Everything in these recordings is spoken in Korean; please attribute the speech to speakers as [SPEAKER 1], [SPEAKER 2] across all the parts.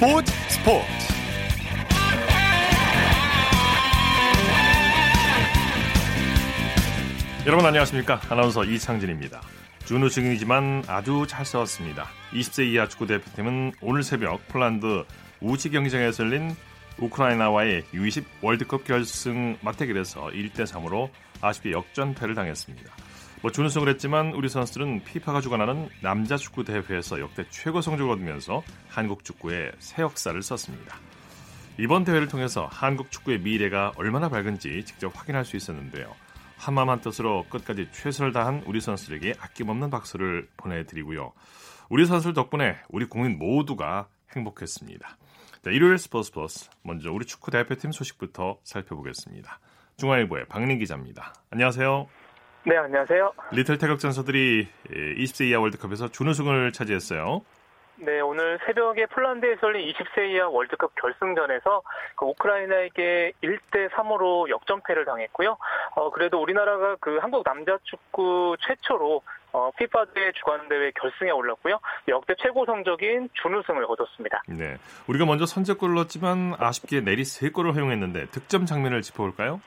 [SPEAKER 1] 스포츠 스포츠. 여러분 안녕하십니까? 아나운서 이창진입니다. 준우승이지만 아주 잘 싸웠습니다. 20세 이하 축구 대표팀은 오늘 새벽 폴란드 우치 경기장에서 열린 우크라이나와의 U20 월드컵 결승 맞대결에서 1대3으로 아쉽게 역전패를 당했습니다. 뭐 준우승을 했지만 우리 선수들은 피파가 주관하는 남자 축구 대회에서 역대 최고 성적을 얻으면서 한국 축구에 새 역사를 썼습니다. 이번 대회를 통해서 한국 축구의 미래가 얼마나 밝은지 직접 확인할 수 있었는데요. 한마음 한 뜻으로 끝까지 최선을 다한 우리 선수들에게 아낌없는 박수를 보내드리고요. 우리 선수들 덕분에 우리 국민 모두가 행복했습니다. 자, 일요일 스포츠 플러스 먼저 우리 축구 대표팀 소식부터 살펴보겠습니다. 중앙일보의 박민 기자입니다. 안녕하세요.
[SPEAKER 2] 네, 안녕하세요.
[SPEAKER 1] 리틀 태극 전사들이 20세 이하 월드컵에서 준우승을 차지했어요.
[SPEAKER 2] 네, 오늘 새벽에 폴란드에서 열린 20세 이하 월드컵 결승전에서 그 우크라이나에게 1대 3으로 역전패를 당했고요. 어, 그래도 우리나라가 그 한국 남자 축구 최초로 어, 피파 대 주관 대회 결승에 올랐고요. 역대 최고 성적인 준우승을 거뒀습니다.
[SPEAKER 1] 네, 우리가 먼저 선제골을 넣었지만 아쉽게 내리 3골을 허용했는데 득점 장면을 짚어 볼까요?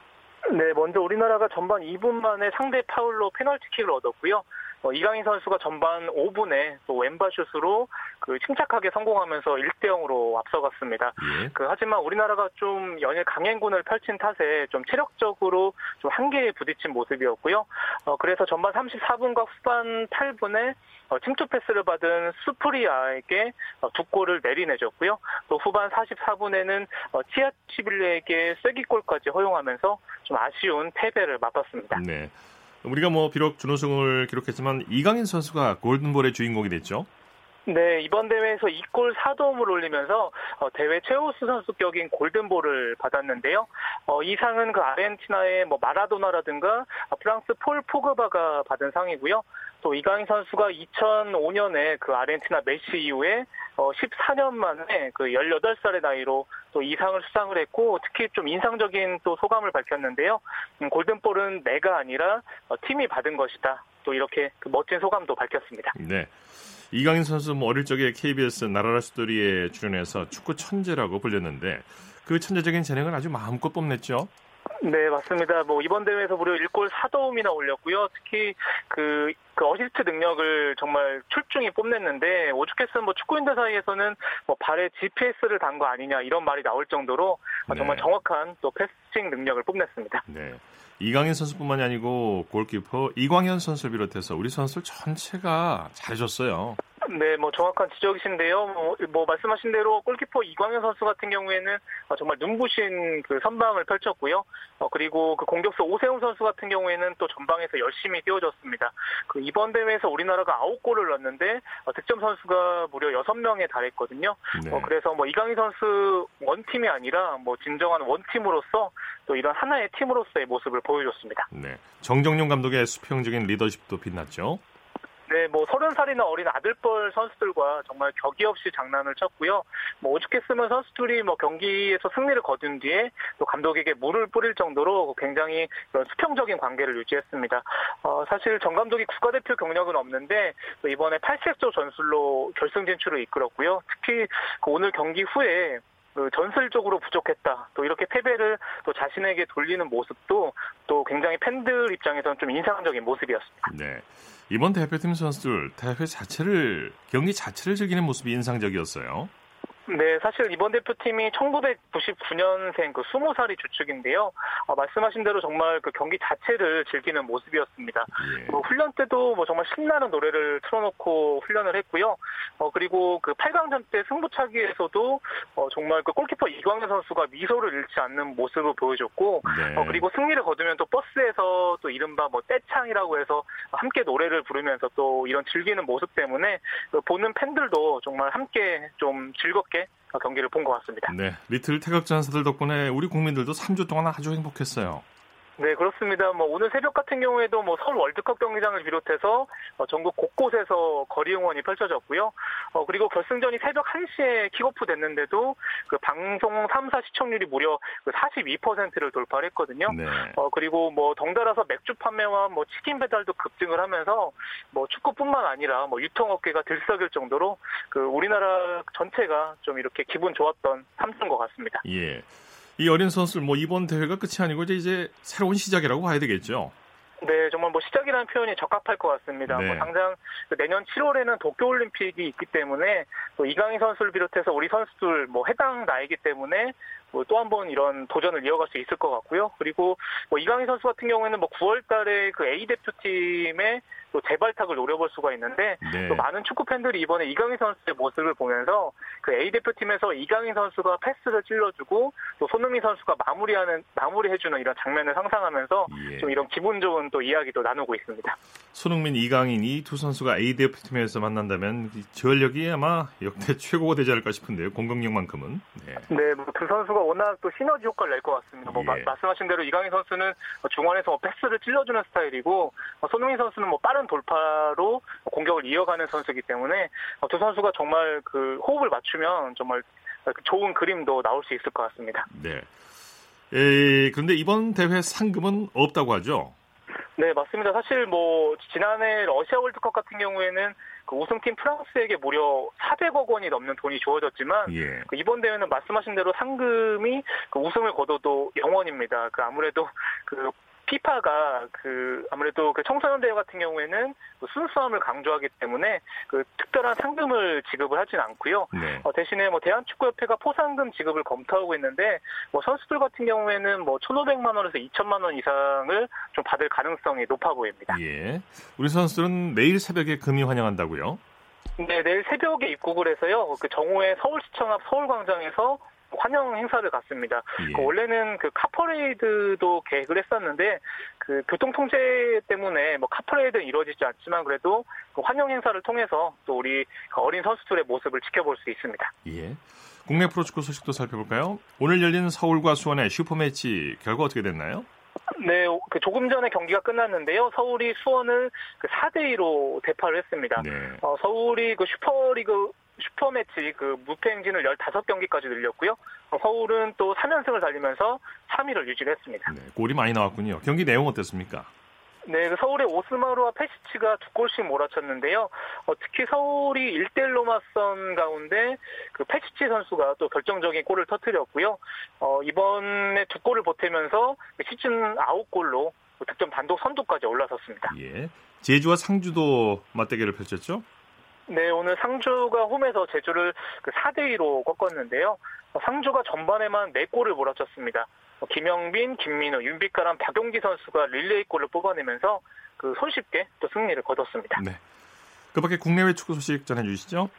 [SPEAKER 2] 네, 먼저 우리나라가 전반 2분 만에 상대 파울로 페널티킥을 얻었고요. 어, 이강인 선수가 전반 5분에 또 왼발 슛으로 그 침착하게 성공하면서 1대 0으로 앞서갔습니다. 예. 그 하지만 우리나라가 좀 연일 강행군을 펼친 탓에 좀 체력적으로 좀 한계에 부딪힌 모습이었고요. 어, 그래서 전반 34분과 후반 8분에 어, 침투 패스를 받은 수프리아에게 어, 두 골을 내리내줬고요. 또 후반 44분에는 어, 치아치빌레에게 쐐기골까지 허용하면서 좀 아쉬운 패배를 맛봤습니다.
[SPEAKER 1] 네. 우리가 뭐 비록 준우승을 기록했지만 이강인 선수가 골든볼의 주인공이 됐죠.
[SPEAKER 2] 네, 이번 대회에서 2골 4도움을 올리면서 어, 대회 최우수 선수격인 골든볼을 받았는데요. 어, 이 상은 그 아르헨티나의 뭐 마라도나라든가 프랑스 폴 포그바가 받은 상이고요. 또 이강인 선수가 2005년에 그 아르헨티나 메시 이후에 어, 14년 만에 그 18살의 나이로 또 이 상을 수상을 했고 특히 좀 인상적인 또 소감을 밝혔는데요. 음, 골든볼은 내가 아니라 어, 팀이 받은 것이다. 또 이렇게 그 멋진 소감도 밝혔습니다.
[SPEAKER 1] 네. 이강인 선수 뭐 어릴 적에 KBS 날아라 슛돌이에 출연해서 축구 천재라고 불렸는데 그 천재적인 재능을 아주 마음껏 뽐냈죠.
[SPEAKER 2] 네, 맞습니다. 뭐 이번 대회에서 무려 1골 4도움이나 올렸고요. 특히 그, 그 어시스트 능력을 정말 출중히 뽐냈는데 오죽했으면 뭐 축구인들 사이에서는 뭐 발에 GPS를 단 거 아니냐 이런 말이 나올 정도로 네. 정말 정확한 또 패스팅 능력을 뽐냈습니다.
[SPEAKER 1] 네. 이강인 선수뿐만이 아니고 골키퍼 이광현 선수를 비롯해서 우리 선수 전체가 잘해줬어요.
[SPEAKER 2] 네, 뭐 정확한 지적이신데요. 뭐, 뭐, 말씀하신 대로 골키퍼 이광현 선수 같은 경우에는 어, 정말 눈부신 그 선방을 펼쳤고요. 어, 그리고 그 공격수 오세훈 선수 같은 경우에는 또 전방에서 열심히 뛰어줬습니다. 그 이번 대회에서 우리나라가 9골을 넣었는데 어, 득점 선수가 무려 6명에 달했거든요. 네. 어, 그래서 뭐 이강인 선수 원팀이 아니라 뭐 진정한 원팀으로서 또 이런 하나의 팀으로서의 모습을 보여줬습니다.
[SPEAKER 1] 네. 정정용 감독의 수평적인 리더십도 빛났죠.
[SPEAKER 2] 네, 뭐 서른 살이나 어린 아들뻘 선수들과 정말 격이 없이 장난을 쳤고요. 뭐 오죽했으면 선수들이 뭐 경기에서 승리를 거둔 뒤에 또 감독에게 물을 뿌릴 정도로 굉장히 그런 수평적인 관계를 유지했습니다. 어, 사실 정 감독이 국가대표 경력은 없는데 이번에 8색조 전술로 결승 진출을 이끌었고요. 특히 그 오늘 경기 후에 그 전술적으로 부족했다. 또 이렇게 패배를 또 자신에게 돌리는 모습도 또 굉장히 팬들 입장에서는 좀 인상적인 모습이었습니다.
[SPEAKER 1] 네. 이번 대표팀 선수들 대회 자체를 경기 자체를 즐기는 모습이 인상적이었어요.
[SPEAKER 2] 네, 사실 이번 대표팀이 1999년생 그 20살이 주축인데요. 어, 말씀하신 대로 정말 그 경기 자체를 즐기는 모습이었습니다. 예. 뭐 훈련 때도 뭐 정말 신나는 노래를 틀어놓고 훈련을 했고요. 어, 그리고 그 8강전 때 승부차기에서도 어, 정말 그 골키퍼 이광현 선수가 미소를 잃지 않는 모습을 보여줬고, 네. 어, 그리고 승리를 거두면 또 버스에서 또 이른바 뭐 떼창이라고 해서 함께 노래를 부르면서 또 이런 즐기는 모습 때문에 그 보는 팬들도 정말 함께 좀 즐겁게 경기를 본 것 같습니다.
[SPEAKER 1] 네, 리틀 태극 전사들 덕분에 우리 국민들도 3주 동안 아주 행복했어요.
[SPEAKER 2] 네, 그렇습니다. 뭐 오늘 새벽 같은 경우에도 뭐 서울 월드컵 경기장을 비롯해서 어, 전국 곳곳에서 거리 응원이 펼쳐졌고요. 어, 그리고 결승전이 새벽 1시에 킥오프 됐는데도 그 방송 3사 시청률이 무려 그 42%를 돌파를 했거든요. 네. 어, 그리고 뭐 덩달아서 맥주 판매와 뭐 치킨 배달도 급증을 하면서 뭐 축구뿐만 아니라 뭐 유통업계가 들썩일 정도로 그 우리나라 전체가 좀 이렇게 기분 좋았던 3승인 것 같습니다.
[SPEAKER 1] 예. 이 어린 선수들 뭐 이번 대회가 끝이 아니고 이제, 이제 새로운 시작이라고 봐야 되겠죠.
[SPEAKER 2] 네, 정말 뭐 시작이라는 표현이 적합할 것 같습니다. 뭐 네. 뭐 당장 그 내년 7월에는 도쿄 올림픽이 있기 때문에 또 이강인 선수를 비롯해서 우리 선수들 뭐 해당 나이기 때문에 뭐 또 한 번 이런 도전을 이어갈 수 있을 것 같고요. 그리고 뭐 이강인 선수 같은 경우에는 뭐 9월달에 그 A 대표팀의 또 재발탁을 노려볼 수가 있는데 네. 또 많은 축구 팬들이 이번에 이강인 선수의 모습을 보면서 그 A 대표팀에서 이강인 선수가 패스를 찔러주고 또 손흥민 선수가 마무리하는 마무리해주는 이런 장면을 상상하면서 예. 좀 이런 기분 좋은 또 이야기도 나누고 있습니다.
[SPEAKER 1] 손흥민, 이강인 이 두 선수가 A 대표팀에서 만난다면 전력이 아마 역대 최고가 되지 않을까 싶은데요. 공격력만큼은.
[SPEAKER 2] 네, 네 뭐 두 선수가 워낙 또 시너지 효과를 낼 것 같습니다. 뭐 예. 말씀하신 대로 이강인 선수는 중원에서 뭐 패스를 찔러주는 스타일이고 뭐 손흥민 선수는 뭐 빠른 돌파로 공격을 이어가는 선수이기 때문에 두 선수가 정말 그 호흡을 맞추면 정말 좋은 그림도 나올 수 있을 것 같습니다.
[SPEAKER 1] 네. 에, 그런데 이번 대회 상금은 없다고 하죠?
[SPEAKER 2] 네, 맞습니다. 사실 뭐 지난해 러시아 월드컵 같은 경우에는 그 우승팀 프랑스에게 무려 400억 원이 넘는 돈이 주어졌지만 예. 그 이번 대회는 말씀하신 대로 상금이 그 우승을 거둬도 영원입니다. 그 아무래도 그 피파가 그 아무래도 그 청소년 대회 같은 경우에는 그 순수함을 강조하기 때문에 그 특별한 상금을 지급을 하진 않고요. 네. 어, 대신에 뭐 대한축구협회가 포상금 지급을 검토하고 있는데 뭐 선수들 같은 경우에는 뭐 1,500만 원에서 2천만 원 이상을 좀 받을 가능성이 높아 보입니다.
[SPEAKER 1] 예. 우리 선수들은 내일 새벽에 금이 환영한다고요?
[SPEAKER 2] 네, 내일 새벽에 입국을 해서요. 그 정오에 서울시청 앞 서울광장에서 환영 행사를 갔습니다. 예. 그 원래는 그 카퍼레이드도 계획을 했었는데 그 교통 통제 때문에 뭐 카퍼레이드는 이루어지지 않지만 그래도 그 환영 행사를 통해서 또 우리 그 어린 선수들의 모습을 지켜볼 수 있습니다.
[SPEAKER 1] 예. 국내 프로축구 소식도 살펴볼까요? 오늘 열린 서울과 수원의 슈퍼매치 결과 어떻게 됐나요?
[SPEAKER 2] 네, 그 조금 전에 경기가 끝났는데요. 서울이 수원을 그 4대 2로 대파를 했습니다. 네. 어, 서울이 그 슈퍼리그 슈퍼매치 그 무패 행진을 15경기까지 늘렸고요. 서울은 또 3연승을 달리면서 3위를 유지했습니다. 네,
[SPEAKER 1] 골이 많이 나왔군요. 경기 내용 어땠습니까?
[SPEAKER 2] 네, 그 서울의 오스마르와 페시치가 두 골씩 몰아쳤는데요. 어, 특히 서울이 1대1로 맞선 가운데 그 페시치 선수가 또 결정적인 골을 터뜨렸고요. 어, 이번에 두 골을 보태면서 시즌 9골로 득점 단독 선두까지 올라섰습니다.
[SPEAKER 1] 예. 제주와 상주도 맞대결을 펼쳤죠?
[SPEAKER 2] 네, 오늘 상주가 홈에서 제주를 그 4대2로 꺾었는데요. 상주가 전반에만 4골을 몰아쳤습니다. 김영빈, 김민호, 윤빛가람, 박용지 선수가 릴레이 골을 뽑아내면서 그 손쉽게 또 승리를 거뒀습니다. 네.
[SPEAKER 1] 그 밖에 국내외 축구 소식 전해주시죠.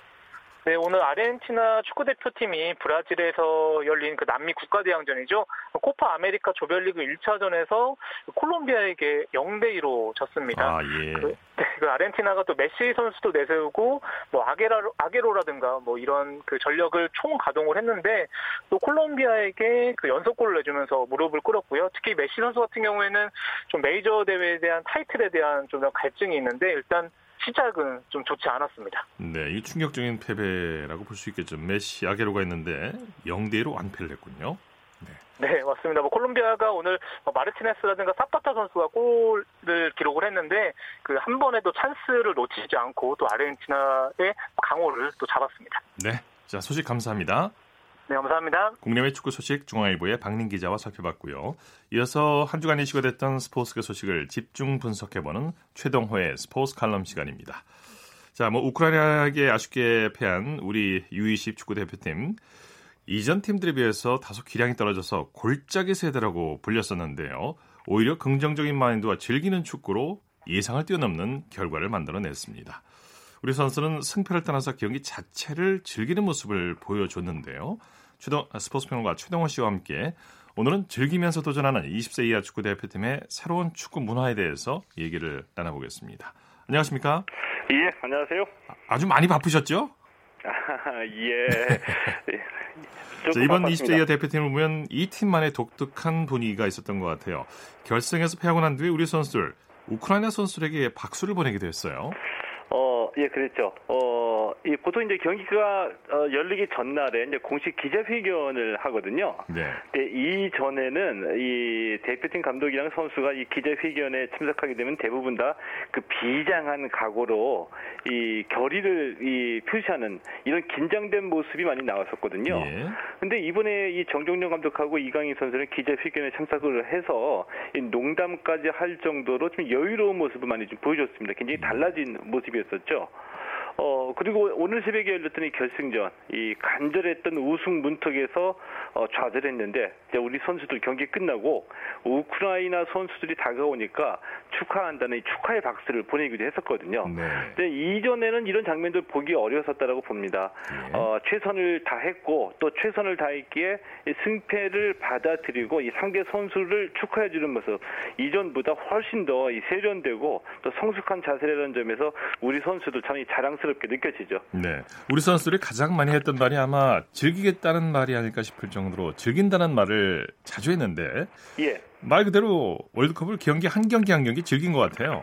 [SPEAKER 2] 네, 오늘 아르헨티나 축구대표팀이 브라질에서 열린 그 남미 국가대항전이죠. 코파 아메리카 조별리그 1차전에서 콜롬비아에게 0대2로 졌습니다. 아, 예. 그, 네, 그 아르헨티나가 또 메시 선수도 내세우고 뭐 아게라, 아게로라든가 뭐 이런 그 전력을 총 가동을 했는데 또 콜롬비아에게 그 연속골을 내주면서 무릎을 꿇었고요. 특히 메시 선수 같은 경우에는 좀 메이저 대회에 대한 타이틀에 대한 좀 갈증이 있는데 일단 시작은 좀 좋지 않았습니다.
[SPEAKER 1] 네, 이 충격적인 패배라고 볼 수 있겠죠. 메시 아게로가 있는데 0대 1로 완패를 했군요.
[SPEAKER 2] 네. 네, 맞습니다. 뭐 콜롬비아가 오늘 뭐 마르티네스라든가 사파타 선수가 골을 기록을 했는데 그 한 번에도 찬스를 놓치지 않고 또 아르헨티나의 강호를 또 잡았습니다.
[SPEAKER 1] 네, 자 소식 감사합니다.
[SPEAKER 2] 네, 감사합니다.
[SPEAKER 1] 국내외 축구 소식 중앙일보의 박민 기자와 살펴봤고요. 이어서 한 주간 이슈가 됐던 스포츠계 소식을 집중 분석해보는 최동호의 스포츠 칼럼 시간입니다. 자, 뭐 우크라이나에게 아쉽게 패한 우리 U20 축구 대표팀 이전 팀들에 비해서 다소 기량이 떨어져서 골짜기 세대라고 불렸었는데요. 오히려 긍정적인 마인드와 즐기는 축구로 예상을 뛰어넘는 결과를 만들어냈습니다. 우리 선수는 승패를 떠나서 경기 자체를 즐기는 모습을 보여줬는데요. 최동, 스포츠 평론가 최동원 씨와 함께 오늘은 즐기면서 도전하는 20세 이하 축구 대표팀의 새로운 축구 문화에 대해서 얘기를 나눠보겠습니다. 안녕하십니까?
[SPEAKER 3] 예, 안녕하세요.
[SPEAKER 1] 아주 많이 바쁘셨죠?
[SPEAKER 3] 아, 예.
[SPEAKER 1] 자, 이번 20세 이하 대표팀을 보면 이 팀만의 독특한 분위기가 있었던 것 같아요. 결승에서 패하고 난 뒤에 우리 선수들 우크라이나 선수들에게 박수를 보내기도 했어요.
[SPEAKER 3] 어, 예, 그랬죠. 어, 이 보통 이제 경기가 어, 열리기 전날에 이제 공식 기자회견을 하거든요.
[SPEAKER 1] 네.
[SPEAKER 3] 근데 이 전에는 이 대표팀 감독이랑 선수가 이 기자회견에 참석하게 되면 대부분 다 그 비장한 각오로 이 결의를 이 표시하는 이런 긴장된 모습이 많이 나왔었거든요.
[SPEAKER 1] 예.
[SPEAKER 3] 근데 이번에 이 정종영 감독하고 이강인 선수는 기자회견에 참석을 해서 이 농담까지 할 정도로 좀 여유로운 모습을 많이 좀 보여줬습니다. 굉장히 달라진 모습이 었었죠. 어 그리고 오늘 새벽에 열렸던 이 결승전 이 간절했던 우승 문턱에서 어, 좌절했는데 이제 우리 선수들 경기 끝나고 우크라이나 선수들이 다가오니까 축하한다는 이 축하의 박수를 보내기도 했었거든요.
[SPEAKER 1] 네.
[SPEAKER 3] 근데 이전에는 이런 장면들 보기 어려웠었다라고 봅니다.
[SPEAKER 1] 예.
[SPEAKER 3] 어, 최선을 다했고 또 최선을 다했기에 이 승패를 받아들이고 이 상대 선수를 축하해주는 모습 이전보다 훨씬 더이 세련되고 또 성숙한 자세라는 점에서 우리 선수들 참이 자랑스 럽게 느껴지죠.
[SPEAKER 1] 네. 우리 선수들이 가장 많이 했던 말이 아마 즐기겠다는 말이 아닐까 싶을 정도로 즐긴다는 말을 자주 했는데
[SPEAKER 3] 예.
[SPEAKER 1] 말 그대로 월드컵을 경기 한 경기 한 경기 즐긴 것 같아요.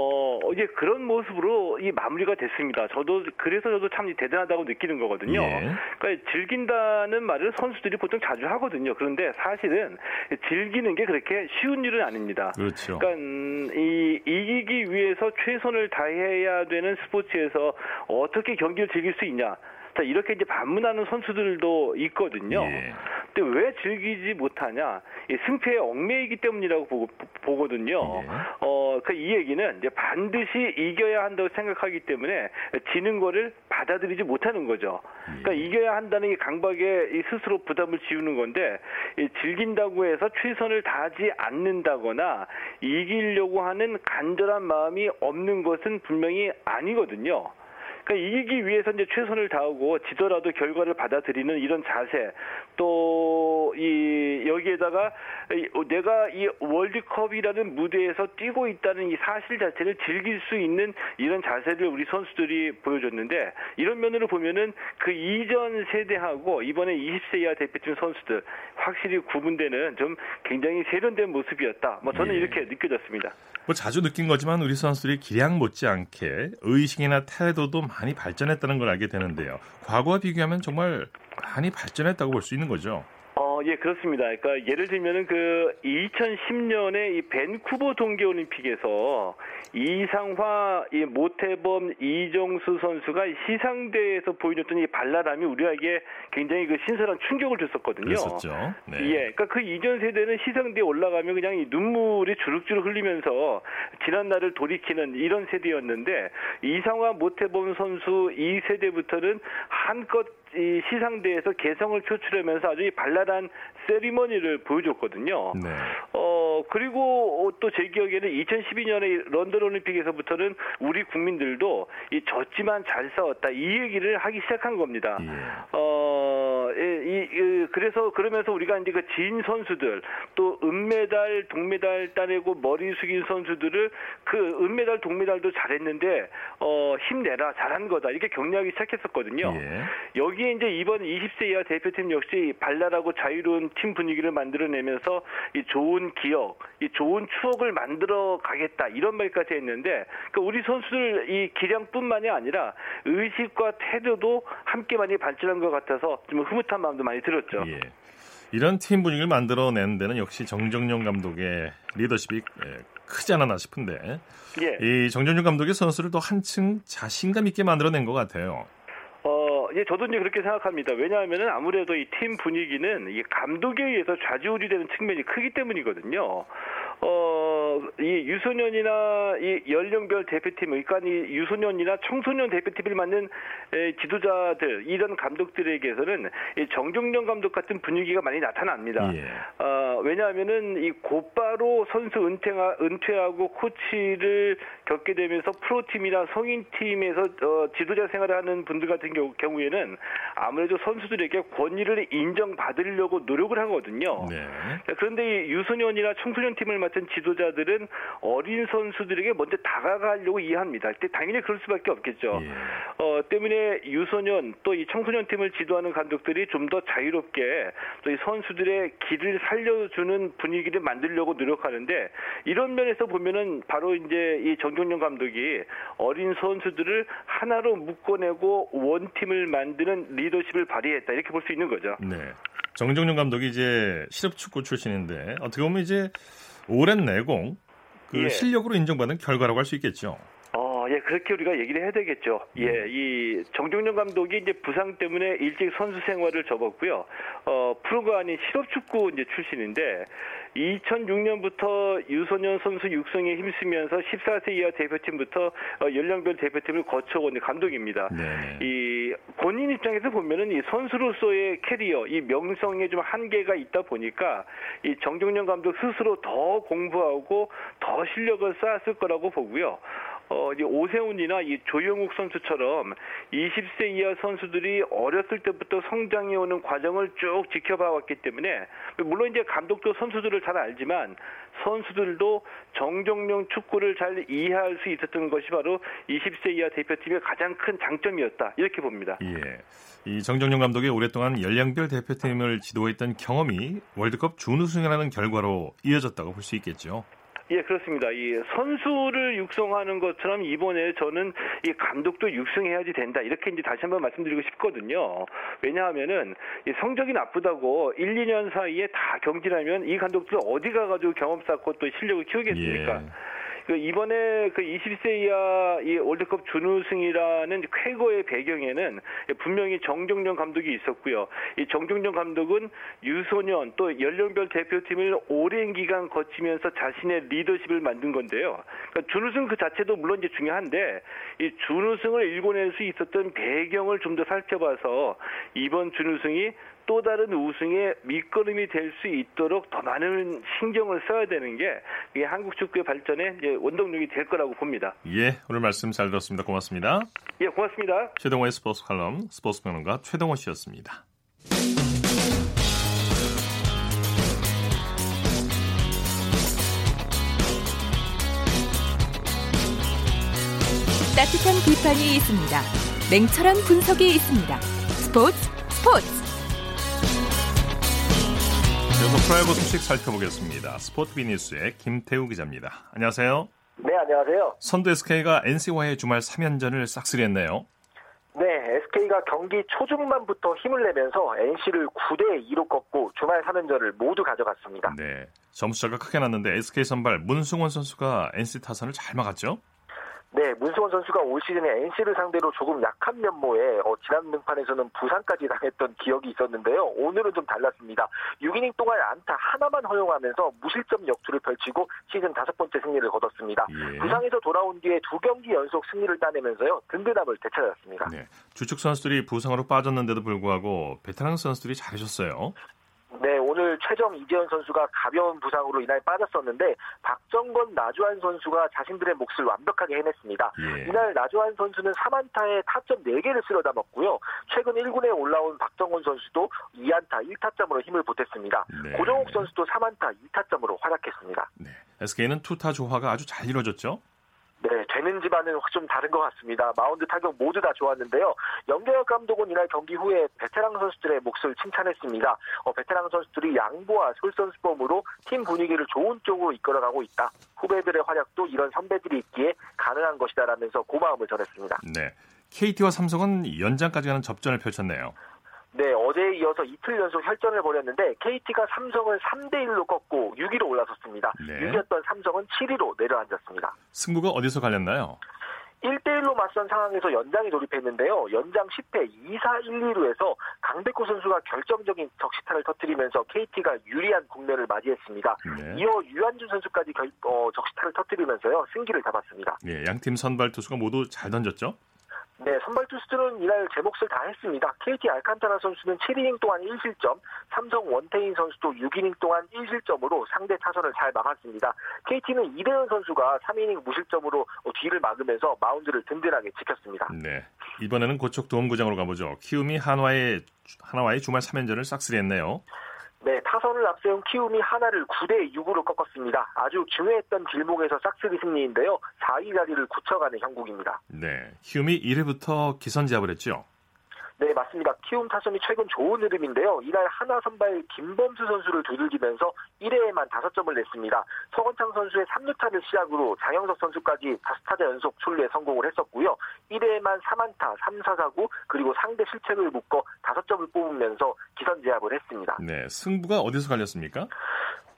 [SPEAKER 3] 어, 이제 그런 모습으로 이 마무리가 됐습니다. 저도 그래서 저도 참 대단하다고 느끼는 거거든요.
[SPEAKER 1] 예.
[SPEAKER 3] 그러니까 즐긴다는 말을 선수들이 보통 자주 하거든요. 그런데 사실은 즐기는 게 그렇게 쉬운 일은 아닙니다.
[SPEAKER 1] 그렇죠.
[SPEAKER 3] 그러니까 음, 이 이기기 위해서 최선을 다해야 되는 스포츠에서 어떻게 경기를 즐길 수 있냐? 자 이렇게 이제 반문하는 선수들도 있거든요.
[SPEAKER 1] 예.
[SPEAKER 3] 근데 왜 즐기지 못하냐? 이 승패에 얽매이기 때문이라고 보고, 보거든요.
[SPEAKER 1] 예.
[SPEAKER 3] 어, 그 이 얘기는 이제 반드시 이겨야 한다고 생각하기 때문에 지는 거를 받아들이지 못하는 거죠. 그러니까
[SPEAKER 1] 예.
[SPEAKER 3] 이겨야 한다는 이 강박에 이 스스로 부담을 지우는 건데 이 즐긴다고 해서 최선을 다하지 않는다거나 이기려고 하는 간절한 마음이 없는 것은 분명히 아니거든요. 그러니까 이기기 위해서 이제 최선을 다하고 지더라도 결과를 받아들이는 이런 자세 또 이 여기에다가 이- 내가 이 월드컵이라는 무대에서 뛰고 있다는 이 사실 자체를 즐길 수 있는 이런 자세를 우리 선수들이 보여줬는데 이런 면으로 보면은 그 이전 세대하고 이번에 20세 이하 대표팀 선수들 확실히 구분되는 좀 굉장히 세련된 모습이었다. 뭐 저는
[SPEAKER 1] 예.
[SPEAKER 3] 이렇게 느껴졌습니다.
[SPEAKER 1] 뭐 자주 느낀 거지만 우리 선수들이 기량 못지않게 의식이나 태도도 많이 발전했다는 걸 알게 되는데요. 과거와 비교하면 정말 많이 발전했다고 볼 수 있는 거죠.
[SPEAKER 3] 어, 예, 그렇습니다. 그러니까 예를 들면은 그 2010년에 이 밴쿠버 동계올림픽에서 이상화, 이 모태범, 이정수 선수가 시상대에서 보여줬던 이 발랄함이 우리에게 굉장히 그 신선한 충격을 줬었거든요.
[SPEAKER 1] 그랬었죠. 네.
[SPEAKER 3] 예, 그러니까 그 이전 세대는 시상대에 올라가면 그냥 이 눈물이 주룩주룩 흘리면서 지난 날을 돌이키는 이런 세대였는데 이상화 모태범 선수 이 세대부터는 한껏 이 시상대에서 개성을 표출하면서 아주 이 발랄한 세리머니를 보여줬거든요.
[SPEAKER 1] 네.
[SPEAKER 3] 어 그리고 또 제 기억에는 2012년에 런던 올림픽에서부터는 우리 국민들도 이 졌지만 잘 싸웠다 이 얘기를 하기 시작한 겁니다.
[SPEAKER 1] 예.
[SPEAKER 3] 어, 이, 이, 이, 그래서 그러면서 우리가 이제 그 진 선수들 또 은메달, 동메달 따내고 머리 숙인 선수들을 그 은메달, 동메달도 잘했는데 어 힘내라 잘한 거다 이렇게 격려하기 시작했었거든요.
[SPEAKER 1] 예.
[SPEAKER 3] 여기에 이제 이번 20세 이하 대표팀 역시 발랄하고 자유로운 팀 분위기를 만들어내면서 이 좋은 기억, 이 좋은 추억을 만들어 가겠다 이런 말까지 했는데 그 우리 선수들 이 기량뿐만이 아니라 의식과 태도도 함께 많이 발전한 것 같아서 좀 흐 뭇한 마음도 많이 들었죠.
[SPEAKER 1] 예. 이런 팀 분위기를 만들어내는 데는 역시 정정용 감독의 리더십이 예, 크지 않았나 싶은데
[SPEAKER 3] 예.
[SPEAKER 1] 이 정정용 감독의 선수를 더 한층 자신감 있게 만들어낸 것 같아요.
[SPEAKER 3] 어, 예, 저도 이제 그렇게 생각합니다. 왜냐하면은 아무래도 이 팀 분위기는 이 감독에 의해서 좌지우지되는 측면이 크기 때문이거든요. 어, 이 유소년이나 이 연령별 대표팀, 그러니까 이 유소년이나 청소년 대표팀을 맡는 에, 지도자들, 이런 감독들에게서는 이 정종영 감독 같은 분위기가 많이 나타납니다.
[SPEAKER 1] 예.
[SPEAKER 3] 어, 왜냐하면은 이 곧바로 선수 은퇴하, 은퇴하고 코치를 겪게 되면서 프로팀이나 성인팀에서 어, 지도자 생활을 하는 분들 같은 경우, 경우에는 아무래도 선수들에게 권위를 인정받으려고 노력을 하거든요. 네. 그런데 유소년이나 청소년 팀을 맡은 지도자들은 어린 선수들에게 먼저 다가가려고 이해합니다. 당연히 그럴 수밖에 없겠죠. 예. 어, 때문에 유소년 또 이 청소년 팀을 지도하는 감독들이 좀 더 자유롭게 또 이 선수들의 길을 살려주는 분위기를 만들려고 노력하는데 이런 면에서 보면은 바로 이제 이 정경련 감독이 어린 선수들을 하나로 묶어내고 원팀을 만드는 리더십을 발휘했다 이렇게 볼 수 있는 거죠.
[SPEAKER 1] 네. 정정용 감독이 이제 실업축구 출신인데 어떻게 보면 이제 오랜 내공 그 예. 실력으로 인정받은 결과라고 할 수 있겠죠.
[SPEAKER 3] 예, 그렇게 우리가 얘기를 해야 되겠죠. 예, 음. 이 정종영 감독이 이제 부상 때문에 일찍 선수 생활을 접었고요. 어, 프로가 아닌 실업축구 이제 출신인데 2006년부터 유소년 선수 육성에 힘쓰면서 14세 이하 대표팀부터 어, 연령별 대표팀을 거쳐온 감독입니다. 네. 이 본인 입장에서 보면은 이 선수로서의 캐리어, 이 명성에 좀 한계가 있다 보니까 이 정종영 감독 스스로 더 공부하고 더 실력을 쌓았을 거라고 보고요. 어, 이제 오세훈이나 이 조영욱 선수처럼 20세 이하 선수들이 어렸을 때부터 성장해 오는 과정을 쭉 지켜봐 왔기 때문에 물론 이제 감독도 선수들을 잘 알지만 선수들도 정정령 축구를 잘 이해할 수 있었던 것이 바로 20세 이하 대표팀의 가장 큰 장점이었다 이렇게 봅니다.
[SPEAKER 1] 예. 이 정정용 감독이 오랫동안 연령별 대표팀을 지도했던 경험이 월드컵 준우승이라는 결과로 이어졌다고 볼 수 있겠죠.
[SPEAKER 3] 예, 그렇습니다. 이 선수를 육성하는 것처럼 이번에 저는 이 감독도 육성해야지 된다. 이렇게 이제 다시 한번 말씀드리고 싶거든요. 왜냐하면은 이 성적이 나쁘다고 1, 2년 사이에 다 경질하면 이 감독들 어디 가가지고 경험 쌓고 또 실력을 키우겠습니까? 예. 그 이번에 그 20세 이하 이 월드컵 준우승이라는 쾌거의 배경에는 분명히 정종정 감독이 있었고요. 이 정종정 감독은 유소년 또 연령별 대표팀을 오랜 기간 거치면서 자신의 리더십을 만든 건데요. 그러니까 준우승 그 자체도 물론 이제 중요한데 이 준우승을 일궈낼 수 있었던 배경을 좀 더 살펴봐서 이번 준우승이 또 다른 우승의 밑거름이 될 수 있도록 더 많은 신경을 써야 되는 게 이게 한국 축구의 발전에 원동력이 될 거라고 봅니다.
[SPEAKER 1] 예, 오늘 말씀 잘 들었습니다. 고맙습니다.
[SPEAKER 3] 예, 고맙습니다.
[SPEAKER 1] 최동호의 스포츠 칼럼 스포츠 평론가 최동호 씨였습니다.
[SPEAKER 4] 따뜻한 비판이 있습니다. 냉철한 분석이 있습니다. 스포츠 스포츠
[SPEAKER 1] 이어서 프라이버 소식 살펴보겠습니다. 스포츠비 뉴스의 김태우 기자입니다. 안녕하세요.
[SPEAKER 5] 네, 안녕하세요.
[SPEAKER 1] 선두 SK가 NC와의 주말 3연전을 싹쓸이했네요.
[SPEAKER 5] 네, SK가 경기 초중반부터 힘을 내면서 NC를 9대 2로 꺾고 주말 3연전을 모두 가져갔습니다.
[SPEAKER 1] 네, 점수차가 크게 났는데 SK 선발 문승원 선수가 NC 타선을 잘 막았죠?
[SPEAKER 5] 네, 문수원 선수가 올 시즌에 NC를 상대로 조금 약한 면모에 어, 지난 등판에서는 부상까지 당했던 기억이 있었는데요. 오늘은 좀 달랐습니다. 6이닝 동안 안타 하나만 허용하면서 무실점 역투를 펼치고 시즌 다섯 번째 승리를 거뒀습니다. 예. 부상에서 돌아온 뒤에 두 경기 연속 승리를 따내면서요. 든든함을 되찾았습니다. 네,
[SPEAKER 1] 주축 선수들이 부상으로 빠졌는데도 불구하고 베테랑 선수들이 잘해줬어요.
[SPEAKER 5] 네, 오늘 최정 이재현 선수가 가벼운 부상으로 이날 빠졌었는데 박정건 나주환 선수가 자신들의 몫을 완벽하게 해냈습니다. 예. 이날 나주환 선수는 3안타에 타점 4개를 쓸어 담았고요. 최근 1군에 올라온 박정건 선수도 2안타 1타점으로 힘을 보탰습니다. 네. 고정욱 선수도 3안타 2타점으로 활약했습니다. 네.
[SPEAKER 1] SK는 투타 조화가 아주 잘 이루어졌죠?
[SPEAKER 5] 네, 되는 집안은 좀 다른 것 같습니다. 마운드 타격 모두 다 좋았는데요. 연계혁 감독은 이날 경기 후에 베테랑 선수들의 몫을 칭찬했습니다. 어, 베테랑 선수들이 양보와 솔선수범으로 팀 분위기를 좋은 쪽으로 이끌어가고 있다. 후배들의 활약도 이런 선배들이 있기에 가능한 것이다라면서 고마움을 전했습니다.
[SPEAKER 1] 네, KT와 삼성은 연장까지 가는 접전을 펼쳤네요.
[SPEAKER 5] 네, 어제에 이어서 이틀 연속 혈전을 벌였는데 KT가 삼성을 3대 1로 꺾고 6위로 올라섰습니다. 네. 6위였던 삼성은 7위로 내려앉았습니다.
[SPEAKER 1] 승부가 어디서 갈렸나요?
[SPEAKER 5] 1대1로 맞선 상황에서 연장이 돌입했는데요. 연장 10회 2사 1, 2루에서 강백호 선수가 결정적인 적시타를 터뜨리면서 KT가 유리한 국면을 맞이했습니다. 네. 이어 유한준 선수까지 결, 어, 적시타를 터뜨리면서요. 승기를 잡았습니다.
[SPEAKER 1] 네, 양팀 선발 투수가 모두 잘 던졌죠?
[SPEAKER 5] 네, 선발 투수들은 이날 제 몫을 다 했습니다. KT 알칸타라 선수는 7이닝 동안 1실점, 삼성 원태인 선수도 6이닝 동안 1실점으로 상대 타선을 잘 막았습니다. KT는 이대현 선수가 3이닝 무실점으로 뒤를 막으면서 마운드를 든든하게 지켰습니다.
[SPEAKER 1] 네, 이번에는 고척 도움구장으로 가보죠. 키움이 한화의 한화의 주말 3연전을 싹쓸이했네요.
[SPEAKER 5] 네, 타선을 앞세운 키움이 하나를 9대 6으로 꺾었습니다. 아주 중요했던 길목에서 싹쓸이 승리인데요. 4위 자리를 굳혀가는 형국입니다.
[SPEAKER 1] 네, 키움이 1회부터 기선제압을 했죠.
[SPEAKER 5] 네, 맞습니다. 키움 타선이 최근 좋은 흐름인데요. 이날 하나 선발 김범수 선수를 두들기면서 1회에만 5점을 냈습니다. 서건창 선수의 3루타를 시작으로 장영석 선수까지 5타자 연속 출루에 성공을 했었고요. 1회에만 3안타, 3, 4, 4구 그리고 상대 실책을 묶어 5점을 뽑으면서 기선제압을 했습니다.
[SPEAKER 1] 네, 승부가 어디서 갈렸습니까?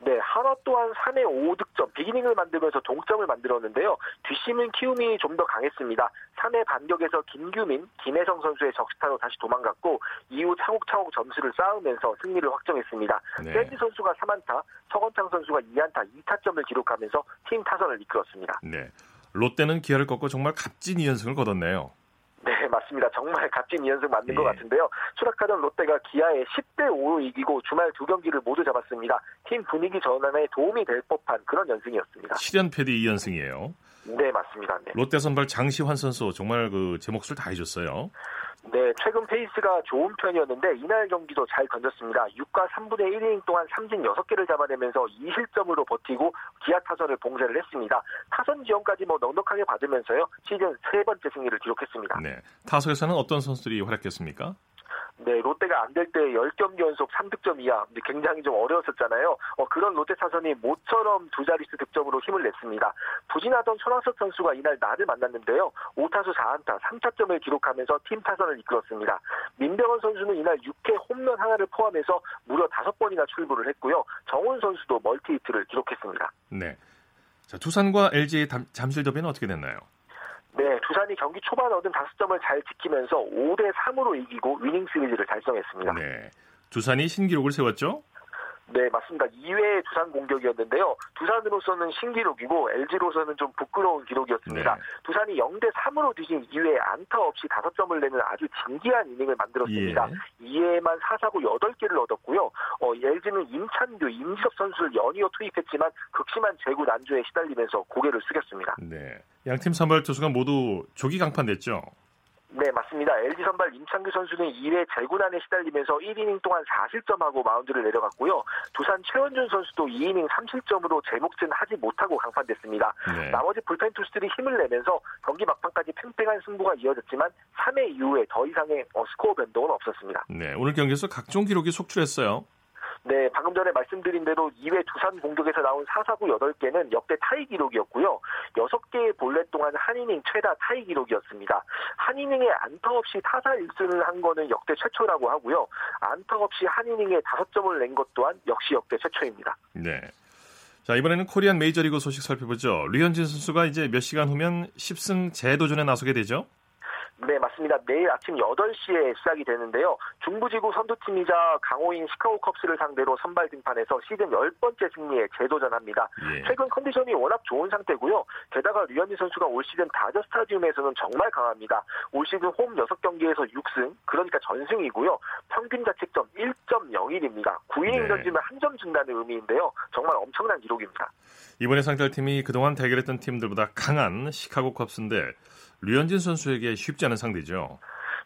[SPEAKER 5] 네, 한화 또한 3회 5득점, 비기닝을 만들면서 동점을 만들었는데요. 뒷심은 키움이 좀 더 강했습니다. 3회 반격에서 김규민, 김혜성 선수의 적시타로 다시 도망갔고 이후 차곡차곡 점수를 쌓으면서 승리를 확정했습니다. 네. 샌디 선수가 3안타, 서건창 선수가 2안타, 2타점을 기록하면서 팀 타선을 이끌었습니다.
[SPEAKER 1] 네, 롯데는 기아를 꺾고 정말 값진 2연승을 거뒀네요.
[SPEAKER 5] 네, 맞습니다. 정말 값진 2연승 맞는 예. 것 같은데요. 추락하던 롯데가 기아에 10대 5로 이기고 주말 두 경기를 모두 잡았습니다. 팀 분위기 전환에 도움이 될 법한 그런 연승이었습니다.
[SPEAKER 1] 7연패 뒤 2연승이에요.
[SPEAKER 5] 네, 맞습니다. 네.
[SPEAKER 1] 롯데 선발 장시환 선수 정말 그 제 몫을 다 해줬어요.
[SPEAKER 5] 네, 최근 페이스가 좋은 편이었는데 이날 경기도 잘 던졌습니다. 6과 3분의 1이닝 동안 삼진 6개를 잡아내면서 2실점으로 버티고 기아 타선을 봉쇄를 했습니다. 타선 지원까지 뭐 넉넉하게 받으면서요. 시즌 세 번째 승리를 기록했습니다.
[SPEAKER 1] 네, 타석에서는 어떤 선수들이 활약했습니까?
[SPEAKER 5] 네, 롯데가 안 될 때 10경기 연속 3득점 이하 굉장히 좀 어려웠었잖아요. 어, 그런 롯데 타선이 모처럼 두 자릿수 득점으로 힘을 냈습니다. 부진하던 손아섭 선수가 이날 날을 만났는데요. 5타수 4안타 3타점을 기록하면서 팀 타선을 이끌었습니다. 민병헌 선수는 이날 6회 홈런 하나를 포함해서 무려 5번이나 출구를 했고요. 정훈 선수도 멀티히트를 기록했습니다.
[SPEAKER 1] 네. 자, 두산과 LG의 잠실 더비는 어떻게 됐나요?
[SPEAKER 5] 네, 두산이 경기 초반 얻은 5점을 잘 지키면서 5대 3으로 이기고 위닝 시리즈를 달성했습니다.
[SPEAKER 1] 네. 두산이 신기록을 세웠죠?
[SPEAKER 5] 네, 맞습니다. 2회 두산 공격이었는데요. 두산으로서는 신기록이고 LG로서는 좀 부끄러운 기록이었습니다. 네. 두산이 0대 3으로 뒤진 2회 안타 없이 5점을 내는 아주 진기한 이닝을 만들었습니다. 예. 2회에만 4사구 8개를 얻었고요. 어, LG는 임찬규, 임지섭 선수를 연이어 투입했지만 극심한 제구 난조에 시달리면서 고개를 숙였습니다.
[SPEAKER 1] 네. 양팀 선발 투수가 모두 조기 강판됐죠?
[SPEAKER 5] 네, 맞습니다. LG 선발 임창규 선수는 2회 재구난에 시달리면서 1이닝 동안 4실점하고 마운드를 내려갔고요. 두산 최원준 선수도 2이닝 3실점으로 제 몫은 하지 못하고 강판됐습니다. 네. 나머지 불펜 투수들이 힘을 내면서 경기 막판까지 팽팽한 승부가 이어졌지만 3회 이후에 더 이상의 어, 스코어 변동은 없었습니다.
[SPEAKER 1] 네, 오늘 경기에서 각종 기록이 속출했어요.
[SPEAKER 5] 네, 방금 전에 말씀드린 대로 2회 두산 공격에서 나온 4사구 8개는 역대 타이 기록이었고요. 6개의 볼넷 동안 한 이닝 최다 타이 기록이었습니다. 한 이닝에 안타 없이 타사 1승을 한 거는 역대 최초라고 하고요. 안타 없이 한 이닝에 5점을 낸 것 또한 역시 역대 최초입니다.
[SPEAKER 1] 네. 자, 이번에는 코리안 메이저리그 소식 살펴보죠. 류현진 선수가 이제 몇 시간 후면 10승 재도전에 나서게 되죠?
[SPEAKER 5] 네, 맞습니다. 내일 아침 8시에 시작이 되는데요. 중부지구 선두팀이자 강호인 시카고 컵스를 상대로 선발 등판해서 시즌 10번째 승리에 재도전합니다. 예. 최근 컨디션이 워낙 좋은 상태고요. 게다가 류현진 선수가 올 시즌 다저 스타디움에서는 정말 강합니다. 올 시즌 홈 6경기에서 6승, 그러니까 전승이고요. 평균 자책점 1.01입니다. 9이닝 네. 던지면 한 점 준다는 의미인데요. 정말 엄청난 기록입니다.
[SPEAKER 1] 이번에 상대팀이 그동안 대결했던 팀들보다 강한 시카고 컵스인데 류현진 선수에게 쉽지 않은 상대죠.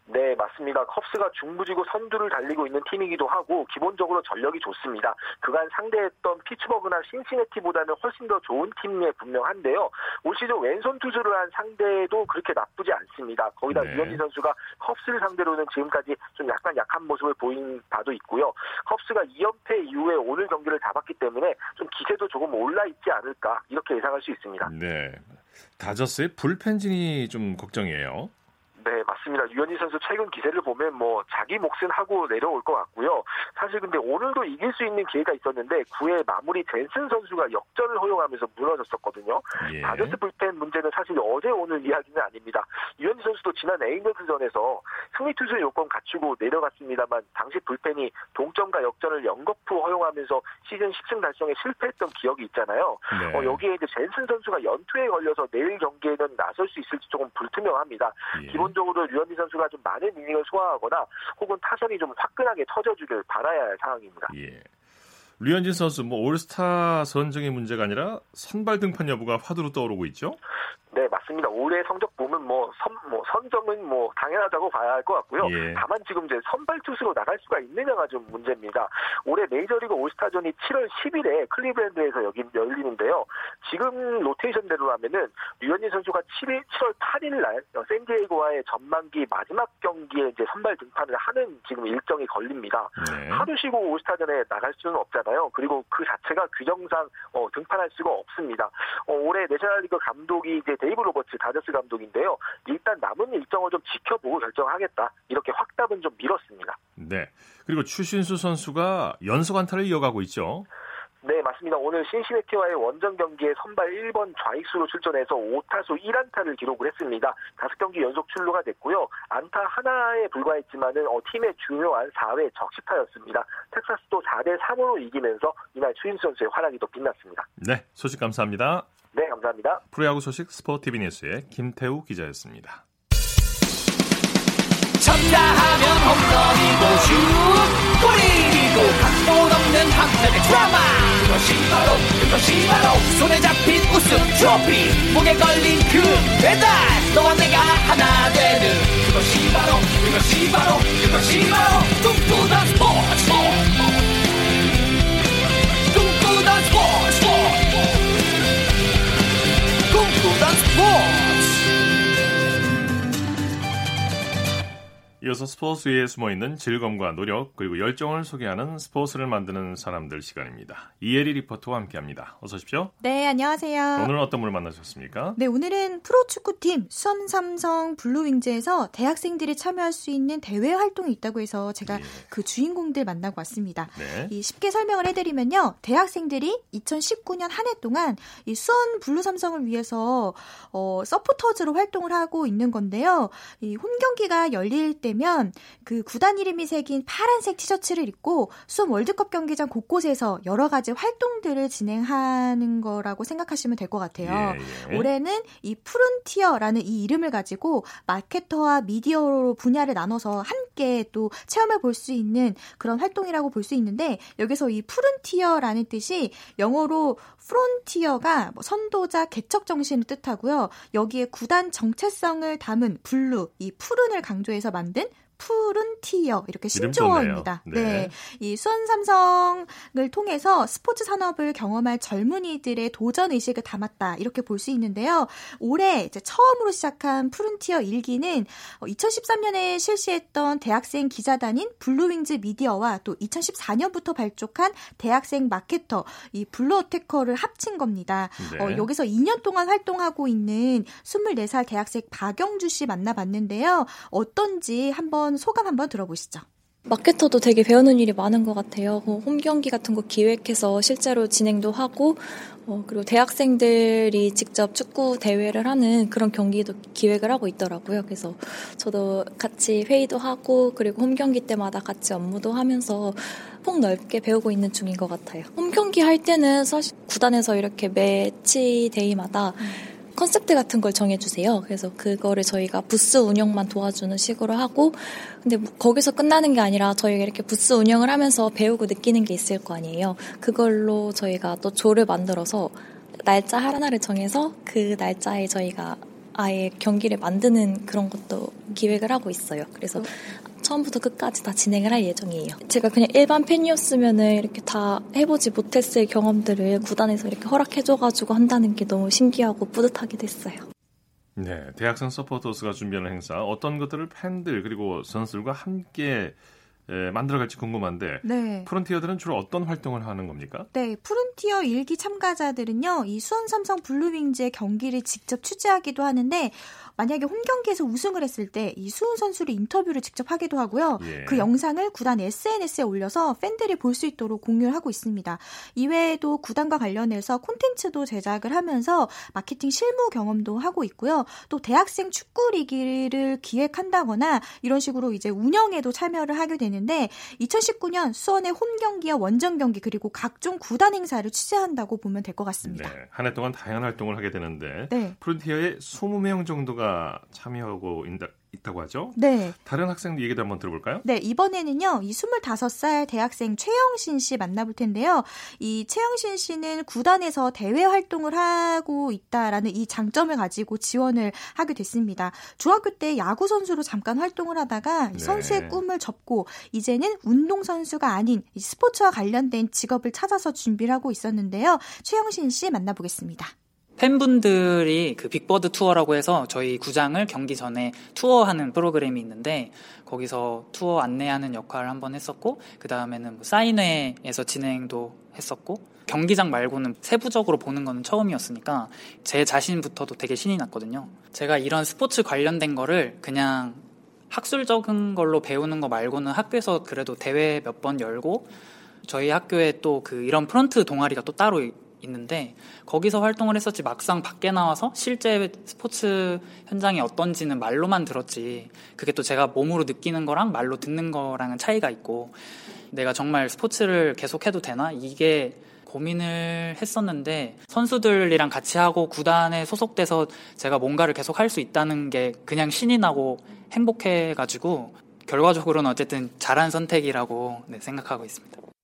[SPEAKER 5] 네, 맞습니다. 컵스가 중부지구 선두를 달리고 있는 팀이기도 하고 기본적으로 전력이 좋습니다. 그간 상대했던 피츠버그나 신시내티보다는 훨씬 더 좋은 팀에 분명한데요. 올 시즌 왼손 투수를 한 상대도 그렇게 나쁘지 않습니다. 거기다 네. 류현진 선수가 컵스를 상대로는 지금까지 좀 약간 약한 모습을 보인 바도 있고요. 컵스가 2연패 이후에 오늘 경기를 잡았기 때문에 좀 기세도 조금 올라 있지 않을까 이렇게 예상할 수 있습니다.
[SPEAKER 1] 네. 다저스의 불펜진이 좀 걱정이에요.
[SPEAKER 5] 네, 맞습니다. 유현희 선수 최근 기세를 보면 뭐 자기 몫은 하고 내려올 것 같고요. 사실 근데 오늘도 이길 수 있는 기회가 있었는데 9회 마무리 젠슨 선수가 역전을 허용하면서 무너졌었거든요. 예. 다저스 불펜 문제는 사실 어제 오늘 이야기는 아닙니다. 유현희 선수도 지난 에인글스전에서 승리 투수 요건 갖추고 내려갔습니다만 당시 불펜이 동점과 역전을 연거푸 허용하면서 시즌 10승 달성에 실패했던 기억이 있잖아요. 네. 어, 여기에 이제 젠슨 선수가 연투에 걸려서 내일 경기에는 나설 수 있을지 조금 불투명합니다. 예. 기본 기본적으로 류현진 선수가 좀 많은 이닝을 소화하거나 혹은 타선이 좀 화끈하게 터져주길 바라야 할 상황입니다.
[SPEAKER 1] 예. 류현진 선수 뭐 올스타 선정의 문제가 아니라 선발 등판 여부가 화두로 떠오르고 있죠?
[SPEAKER 5] 네, 맞습니다. 올해 성적 보면 뭐, 선, 뭐 선정은 뭐 당연하다고 봐야 할 것 같고요. 예. 다만 지금 이제 선발 투수로 나갈 수가 있느냐가 좀 문제입니다. 올해 메이저리그 올스타전이 7월 10일에 클리브랜드에서 여기 열리는데요. 지금 로테이션대로라면은 류현진 선수가 7일, 7월 8일 날 샌디에이고와의 전반기 마지막 경기에 이제 선발 등판을 하는 지금 일정이 걸립니다. 네. 하루 쉬고 올스타전에 나갈 수는 없잖아요. 그리고 그 자체가 규정상 어, 등판할 수가 없습니다. 어, 올해 내셔널리그 감독이 이제 데이브 로버츠 다저스 감독인데요. 일단 남은 일정을 좀 지켜보고 결정하겠다. 이렇게 확답은 좀 미뤘습니다.
[SPEAKER 1] 네. 그리고 추신수 선수가 연속 안타를 이어가고 있죠.
[SPEAKER 5] 네, 맞습니다. 오늘 신시내티와의 원정 경기에 선발 1번 좌익수로 출전해서 5타수 1안타를 기록을 했습니다. 5경기 연속 출루가 됐고요. 안타 하나에 불과했지만은 어, 팀의 중요한 4회 적시타였습니다. 텍사스도 4대 3으로 이기면서 이날 추인수 선수의 활약이 더 빛났습니다.
[SPEAKER 1] 네, 소식 감사합니다.
[SPEAKER 5] 네, 감사합니다.
[SPEAKER 1] 프로야구 소식 스포티비 뉴스의 김태우 기자였습니다.
[SPEAKER 6] 쳤다 하면 홈런이고 슛 골이고 각본 없는 한편의 드라마. 그것이 바로 그것이 바로 손에 잡힌 우승 트로피. 목에 걸린 그 배달. 너와 내가 하나 되는 그것이 바로 그것이 바로 그것이 바로
[SPEAKER 1] 이어서 스포츠 위에 숨어있는 즐거움과 노력 그리고 열정을 소개하는 스포츠를 만드는 사람들 시간입니다. 이혜리 리포터와 함께합니다. 어서 오십시오.
[SPEAKER 7] 네, 안녕하세요.
[SPEAKER 1] 오늘은 어떤 분을 만나셨습니까?
[SPEAKER 7] 네, 오늘은 프로축구팀 수원삼성 블루윙즈에서 대학생들이 참여할 수 있는 대회 활동이 있다고 해서 제가 예. 그 주인공들 만나고 왔습니다. 네. 이 쉽게 설명을 해드리면요. 대학생들이 2019년 한 해 동안 이 수원 블루삼성을 위해서 어, 서포터즈로 활동을 하고 있는 건데요. 이 홈경기가 열릴 때 되면 그 구단 이름이 새긴 파란색 티셔츠를 입고 수원 월드컵 경기장 곳곳에서 여러 가지 활동들을 진행하는 거라고 생각하시면 될 것 같아요. 예, 예. 올해는 이 푸른티어라는 이 이름을 가지고 마케터와 미디어로 분야를 나눠서 함께 또 체험해 볼 수 있는 그런 활동이라고 볼 수 있는데 여기서 이 푸른티어라는 뜻이 영어로 frontier가 뭐 선도자 개척 정신을 뜻하고요. 여기에 구단 정체성을 담은 blue, 이 푸른을 강조해서 만든 푸른 티어 이렇게 신조어입니다. 네. 네. 이 수원 삼성을 통해서 스포츠 산업을 경험할 젊은이들의 도전 의식을 담았다. 이렇게 볼 수 있는데요. 올해 이제 처음으로 시작한 푸른 티어 1기는 2013년에 실시했던 대학생 기자단인 블루윙즈 미디어와 또 2014년부터 발족한 대학생 마케터 이 블루어테커를 합친 겁니다. 네. 어, 여기서 2년 동안 활동하고 있는 24살 대학생 박영주 씨 만나봤는데요. 어떤지 한번 한번 소감 한번 들어보시죠.
[SPEAKER 8] 마케터도 되게 배우는 일이 많은 것 같아요. 뭐홈 경기 같은 거 기획해서 실제로 진행도 하고, 어, 그리고 대학생들이 직접 축구 대회를 하는 그런 경기도 기획을 하고 있더라고요. 그래서 저도 같이 회의도 하고, 그리고 홈 경기 때마다 같이 업무도 하면서 폭넓게 배우고 있는 중인 것 같아요. 홈 경기 할 때는 사실 구단에서 이렇게 match day마다 음. 컨셉트 같은 걸 정해주세요. 그래서 그거를 저희가 부스 운영만 도와주는 식으로 하고, 근데 뭐 거기서 끝나는 게 아니라 저희가 이렇게 부스 운영을 하면서 배우고 느끼는 게 있을 거 아니에요. 그걸로 저희가 또 조를 만들어서 날짜 하나를 정해서 그 날짜에 저희가 아예 경기를 만드는 그런 것도 기획을 하고 있어요. 그래서 처음부터 끝까지 다 진행을 할 예정이에요. 제가 그냥 일반 팬이었으면 이렇게 다 해보지 못했을 경험들을 구단에서 이렇게 허락해줘가지고 한다는 게 너무 신기하고 뿌듯하게 됐어요.
[SPEAKER 1] 네, 대학생 서포터스가 준비하는 행사 어떤 것들을 팬들 그리고 선수들과 함께 예, 만들어갈지 궁금한데 네. 프론티어들은 주로 어떤 활동을 하는 겁니까?
[SPEAKER 7] 네, 프론티어 1기 참가자들은요, 이 수원 삼성 블루윙즈의 경기를 직접 취재하기도 하는데 만약에 홈 경기에서 우승을 했을 때 이 수훈 선수를 인터뷰를 직접 하기도 하고요. 예. 그 영상을 구단 SNS에 올려서 팬들이 볼 수 있도록 공유를 하고 있습니다. 이외에도 구단과 관련해서 콘텐츠도 제작을 하면서 마케팅 실무 경험도 하고 있고요. 또 대학생 축구 리기를 기획한다거나 이런 식으로 이제 운영에도 참여를 하게 되는데 2019년 수원의 홈 경기와 원정 경기 그리고 각종 구단 행사를 취재한다고 보면 될 것 같습니다. 네,
[SPEAKER 1] 한해 동안 다양한 활동을 하게 되는데 네. 프론티어의 20명 정도가 참여하고 있다고 하죠?
[SPEAKER 7] 네.
[SPEAKER 1] 다른 학생 얘기도 한번 들어볼까요?
[SPEAKER 7] 네, 이번에는요. 이 25살 대학생 최영신 씨 만나볼 텐데요. 이 최영신 씨는 구단에서 대외 활동을 하고 있다라는 이 장점을 가지고 지원을 하게 됐습니다. 중학교 때 야구 선수로 잠깐 활동을 하다가 네. 선수의 꿈을 접고 이제는 운동 선수가 아닌 스포츠와 관련된 직업을 찾아서 준비를 하고 있었는데요. 최영신 씨 만나보겠습니다.
[SPEAKER 9] 팬분들이 그 빅버드 투어라고 해서 저희 구장을 경기 전에 투어하는 프로그램이 있는데 거기서 투어 안내하는 역할을 한번 했었고 그 다음에는 뭐 사인회에서 진행도 했었고 경기장 말고는 세부적으로 보는 건 처음이었으니까 제 자신부터도 되게 신이 났거든요. 제가 이런 스포츠 관련된 거를 그냥 학술적인 걸로 배우는 거 말고는 학교에서 그래도 대회 몇 번 열고 저희 학교에 또 그 이런 프런트 동아리가 또 따로 있는데 거기서 활동을 했었지 막상 밖에 나와서 실제 스포츠 현장이 어떤지는 말로만 들었지 그게 또 제가 몸으로 느끼는 거랑 말로 듣는 거랑은 차이가 있고 내가 정말 스포츠를 계속해도 되나 이게 고민을 했었는데 선수들이랑 같이 하고 구단에 소속돼서 제가 뭔가를 계속 할 수 있다는 게 그냥 신이 나고 행복해가지고 결과적으로는 어쨌든 잘한 선택이라고 네, 생각하고 있습니다.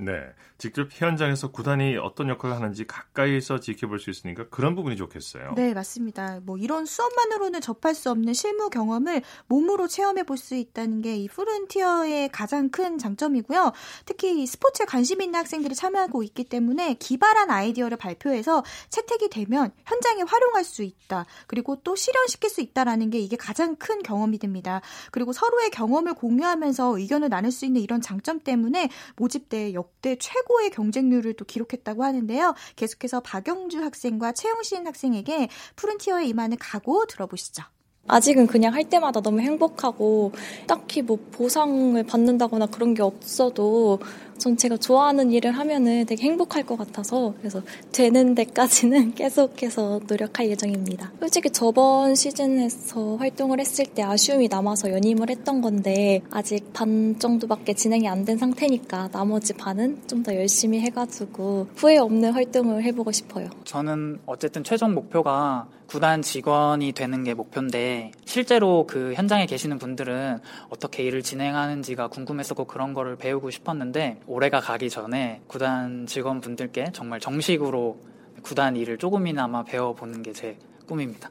[SPEAKER 1] 네. 직접 현장에서 구단이 어떤 역할을 하는지 가까이서 지켜볼 수 있으니까 그런 부분이 좋겠어요.
[SPEAKER 7] 네, 맞습니다. 뭐 이런 수업만으로는 접할 수 없는 실무 경험을 몸으로 체험해 볼 수 있다는 게 이 프론티어의 가장 큰 장점이고요. 특히 스포츠에 관심 있는 학생들이 참여하고 있기 때문에 기발한 아이디어를 발표해서 채택이 되면 현장에 활용할 수 있다. 그리고 또 실현시킬 수 있다라는 게 이게 가장 큰 경험이 됩니다. 그리고 서로의 경험을 공유하면서 의견을 나눌 수 있는 이런 장점 때문에 모집대 역대 최고의 경쟁률을 또 기록했다고 하는데요. 계속해서 박영주 학생과 최영신 학생에게 푸른티어에 임하는 각오 들어보시죠.
[SPEAKER 8] 아직은 그냥 할 때마다 너무 행복하고 딱히 뭐 보상을 받는다거나 그런 게 없어도 전 제가 좋아하는 일을 하면은 되게 행복할 것 같아서 그래서 되는 데까지는 계속해서 노력할 예정입니다. 솔직히 저번 시즌에서 활동을 했을 때 아쉬움이 남아서 연임을 했던 건데 아직 반 정도밖에 진행이 안 된 상태니까 나머지 반은 좀 더 열심히 해가지고 후회 없는 활동을 해보고 싶어요.
[SPEAKER 9] 저는 어쨌든 최종 목표가 구단 직원이 되는 게 목표인데 실제로 그 현장에 계시는 분들은 어떻게 일을 진행하는지가 궁금했었고 그런 거를 배우고 싶었는데 올해가 가기 전에 구단 직원분들께 정말 정식으로 구단 일을 조금이나마 배워보는 게 제 꿈입니다.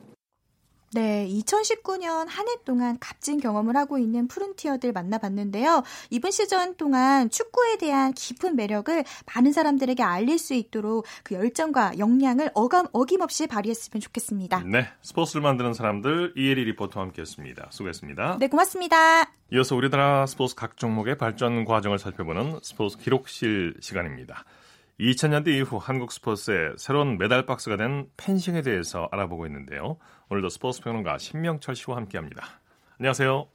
[SPEAKER 7] 네, 2019년 한 해 동안 값진 경험을 하고 있는 푸른티어들 만나봤는데요. 이번 시즌 동안 축구에 대한 깊은 매력을 많은 사람들에게 알릴 수 있도록 그 열정과 역량을 어감, 어김없이 발휘했으면 좋겠습니다.
[SPEAKER 1] 네, 스포츠를 만드는 사람들 이혜리 리포터와 함께했습니다. 수고했습니다.
[SPEAKER 7] 네, 고맙습니다.
[SPEAKER 1] 이어서 우리나라 스포츠 각 종목의 발전 과정을 살펴보는 스포츠 기록실 시간입니다. 2000년대 이후 한국 스포츠의 새로운 메달 박스가 된 펜싱에 대해서 알아보고 있는데요. 오늘도 스포츠 평론가 신명철 씨와 함께합니다. 안녕하세요.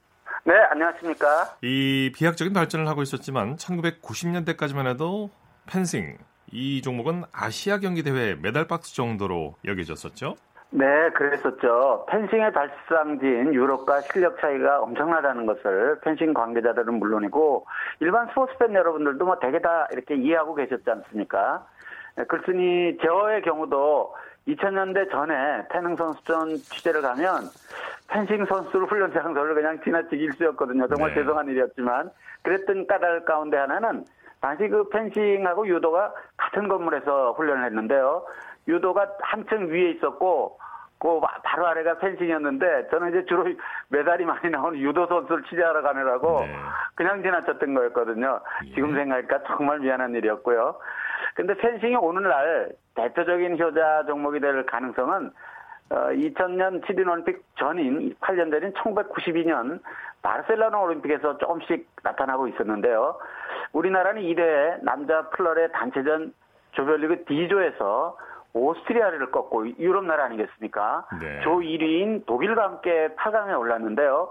[SPEAKER 10] 네, 안녕하십니까.
[SPEAKER 1] 이 비약적인 발전을 하고 있었지만 1990년대까지만 해도 펜싱 이 종목은 아시아 경기 대회 메달 박스 정도로 여겨졌었죠.
[SPEAKER 10] 네, 그랬었죠. 펜싱의 발상지인 유럽과 실력 차이가 엄청나다는 것을 펜싱 관계자들은 물론이고 일반 스포츠 팬 여러분들도 뭐 대개 다 이렇게 이해하고 계셨지 않습니까? 네, 그렇으니 저의 경우도 2000년대 전에 태능 선수촌 취재를 가면 펜싱 선수를 훈련 장소를 그냥 지나치기 일쑤였거든요. 정말 네. 죄송한 일이었지만 그랬던 까닭 가운데 하나는 당시 그 펜싱하고 유도가 같은 건물에서 훈련을 했는데요. 유도가 한층 위에 있었고 그 바로 아래가 펜싱이었는데 저는 이제 주로 메달이 많이 나오는 유도 선수를 취재하러 가느라고 네. 그냥 지나쳤던 거였거든요. 예. 지금 생각하니까 정말 미안한 일이었고요. 근데 펜싱이 오늘날 대표적인 효자 종목이 될 가능성은 어, 2000년 시드니 올림픽 전인 8년 전인 1992년 바르셀로나 올림픽에서 조금씩 나타나고 있었는데요. 우리나라는 이대 남자 플러의 단체전 조별리그 D조에서 오스트리아를 꺾고 유럽 나라 아니겠습니까? 네. 조 1위인 독일과 함께 8강에 올랐는데요.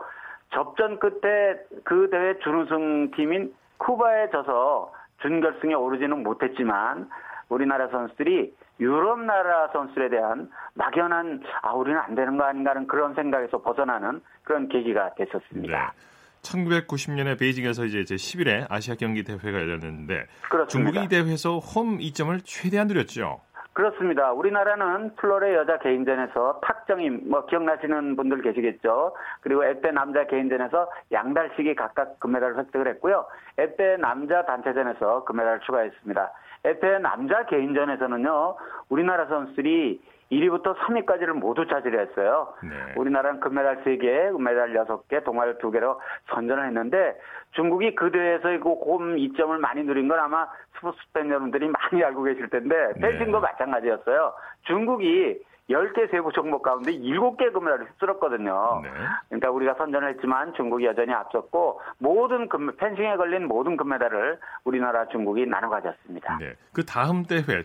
[SPEAKER 10] 접전 끝에 그 대회 준우승 팀인 쿠바에 져서 준결승에 오르지는 못했지만 우리나라 선수들이 유럽 나라 선수들에 대한 막연한 아 우리는 안 되는 거 아닌가 하는 그런 생각에서 벗어나는 그런 계기가 됐었습니다. 네.
[SPEAKER 1] 1990년에 베이징에서 이제 제 10일에 아시아 경기 대회가 열렸는데 그렇습니다. 중국이 이 대회에서 홈 이점을 최대한 누렸죠.
[SPEAKER 10] 그렇습니다. 우리나라는 플로레 여자 개인전에서 탁정임, 뭐 기억나시는 분들 계시겠죠. 그리고 에페 남자 개인전에서 양달식이 각각 금메달을 획득을 했고요. 에페 남자 단체전에서 금메달을 추가했습니다. 에페 남자 개인전에서는요, 우리나라 선수들이 1위부터 3위까지를 모두 차지했어요. 네. 우리나라는 금메달 3개, 은메달 6개, 동아일 2개로 선전을 했는데 중국이 그 대회에서 곰 이점을 많이 누린 건 아마 스포츠 팬 여러분들이 많이 알고 계실 텐데 펜싱도 네. 마찬가지였어요. 중국이 10개 세부 종목 가운데 7개 금메달을 휩쓸었거든요. 네. 그러니까 우리가 선전을 했지만 중국이 여전히 앞섰고 모든 금, 펜싱에 걸린 모든 금메달을 우리나라 중국이 나눠 가졌습니다. 네.
[SPEAKER 1] 그 다음 대회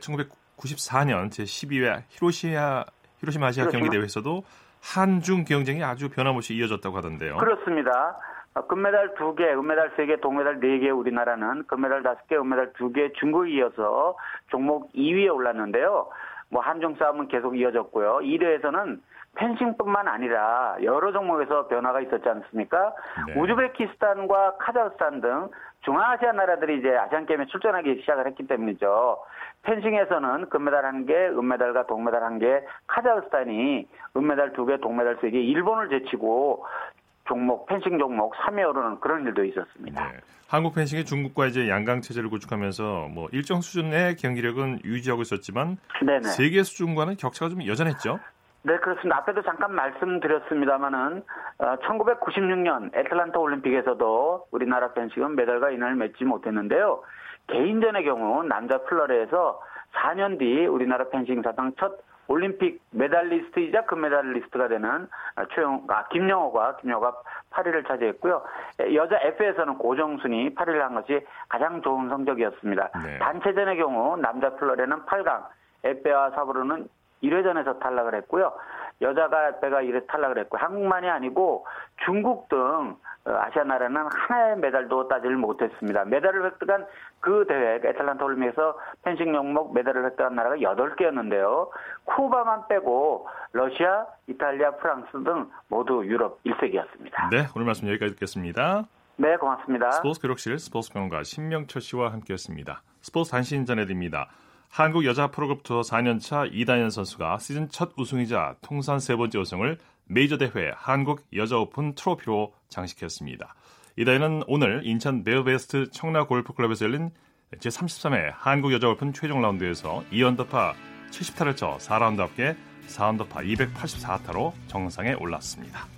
[SPEAKER 1] 1994년 제12회 히로시마 히로시마 아시아 경기 대회에서도 한중 경쟁이 아주 변함없이 이어졌다고 하던데요.
[SPEAKER 10] 그렇습니다. 어, 금메달 2개, 은메달 3개, 동메달 4개 우리나라는 금메달 5개, 은메달 2개 중국에 이어서 종목 2위에 올랐는데요. 뭐 한중 싸움은 계속 이어졌고요. 2대에서는 펜싱뿐만 아니라 여러 종목에서 변화가 있었지 않습니까? 네. 우즈베키스탄과 카자흐스탄 등 중앙아시아 나라들이 이제 아시안 게임에 출전하기 시작을 했기 때문이죠. 펜싱에서는 금메달 1개, 은메달과 동메달 1개, 카자흐스탄이 은메달 2개, 동메달 3개, 일본을 제치고 종목 펜싱 종목 3위 오르는 그런 일도 있었습니다. 네.
[SPEAKER 1] 한국 펜싱이 중국과 이제 양강 체제를 구축하면서 뭐 일정 수준의 경기력은 유지하고 있었지만 네네. 세계 수준과는 격차가 좀 여전했죠.
[SPEAKER 10] 네, 그렇습니다. 앞에도 잠깐 말씀드렸습니다만은 어, 1996년 애틀란타 올림픽에서도 우리나라 펜싱은 메달과 인연을 맺지 못했는데요. 개인전의 경우 남자 플러레에서 4년 뒤 우리나라 펜싱 사상 첫 올림픽 메달리스트이자 금메달리스트가 되는 최영, 아, 김영호가, 김영호가 8위를 차지했고요. 여자 F에서는 고정순이 8위를 한 것이 가장 좋은 성적이었습니다. 네. 단체전의 경우 남자 플러레는 8강, 에페와 사브르는 1회전에서 탈락을 했고요. 여자가 배가 이래 탈락을 했고 한국만이 아니고 중국 등 어, 아시아 나라는 하나의 메달도 따지를 못했습니다. 메달을 획득한 그 대회 애틀란타 올림픽에서 펜싱 종목 메달을 획득한 나라가 8개였는데요. 쿠바만 빼고 러시아, 이탈리아, 프랑스 등 모두 유럽 1세기였습니다.
[SPEAKER 1] 네, 오늘 말씀 여기까지 듣겠습니다.
[SPEAKER 10] 네, 고맙습니다.
[SPEAKER 1] 스포츠 기록실 스포츠 평론가 신명철 씨와 함께했습니다. 스포츠 단신 전해드립니다. 한국 여자 프로그램 투어 4년차 이다현 선수가 시즌 첫 우승이자 통산 세 번째 우승을 메이저 대회 한국 여자 오픈 트로피로 장식했습니다. 이다현은 오늘 인천 베어즈베스트 청라 골프클럽에서 열린 제33회 한국 여자 오픈 최종 라운드에서 2언더파 70타를 쳐 4라운드 합계 4언더파 284타로 정상에 올랐습니다.